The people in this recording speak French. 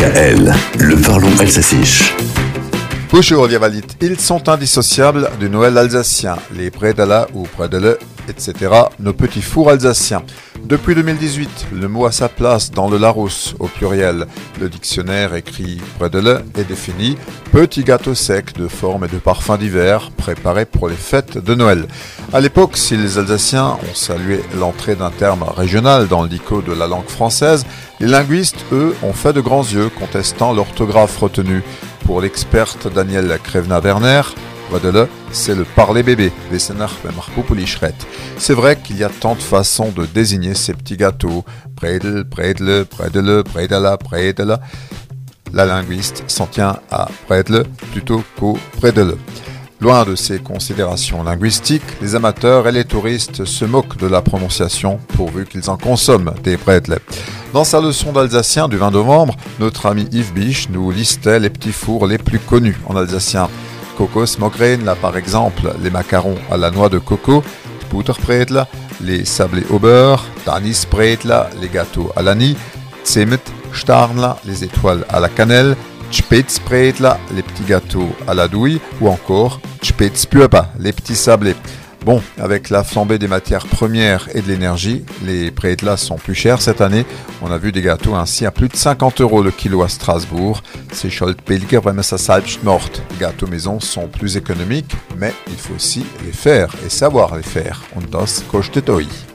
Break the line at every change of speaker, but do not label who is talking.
Le parlons alsacien.
Bonjour Valit, ils sont indissociables du Noël alsacien, les Bredala ou Bredele, etc., nos petits fours alsaciens. Depuis 2018, le mot a sa place dans le Larousse au pluriel. Le dictionnaire écrit Bredele est défini petit gâteau sec de forme et de parfum d'hiver préparé pour les fêtes de Noël. À l'époque, si les Alsaciens ont salué l'entrée d'un terme régional dans le dico de la langue française, les linguistes, eux, ont fait de grands yeux contestant l'orthographe retenue. Pour l'experte Daniel Krevna-Werner, c'est le parler bébé, C'est vrai qu'il y a tant de façons de désigner ces petits gâteaux. Bredel, bredle, bredele, bredala, bredela. La linguiste s'en tient à bredle plutôt qu'au bredele. Loin de ces considérations linguistiques, les amateurs et les touristes se moquent de la prononciation pourvu qu'ils en consomment des bredle. Dans sa leçon d'alsacien du 20 novembre, notre ami Yves Biche nous listait les petits fours les plus connus en alsacien. Kokos Mogren, par exemple, les macarons à la noix de coco, Butterpredla, les sablés au beurre, Danis les gâteaux à l'anis, Starnla, les étoiles à la cannelle, Spitzbredla, les petits gâteaux à la douille, ou encore Spitzpueba, les petits sablés. Bon, avec la flambée des matières premières et de l'énergie, les là sont plus chers cette année. On a vu des gâteaux ainsi à plus de 50 euros le kilo à Strasbourg. Ces Scholtpilger, vraiment ça mort. Les gâteaux maison sont plus économiques, mais il faut aussi les faire et savoir les faire. On das kostet euch.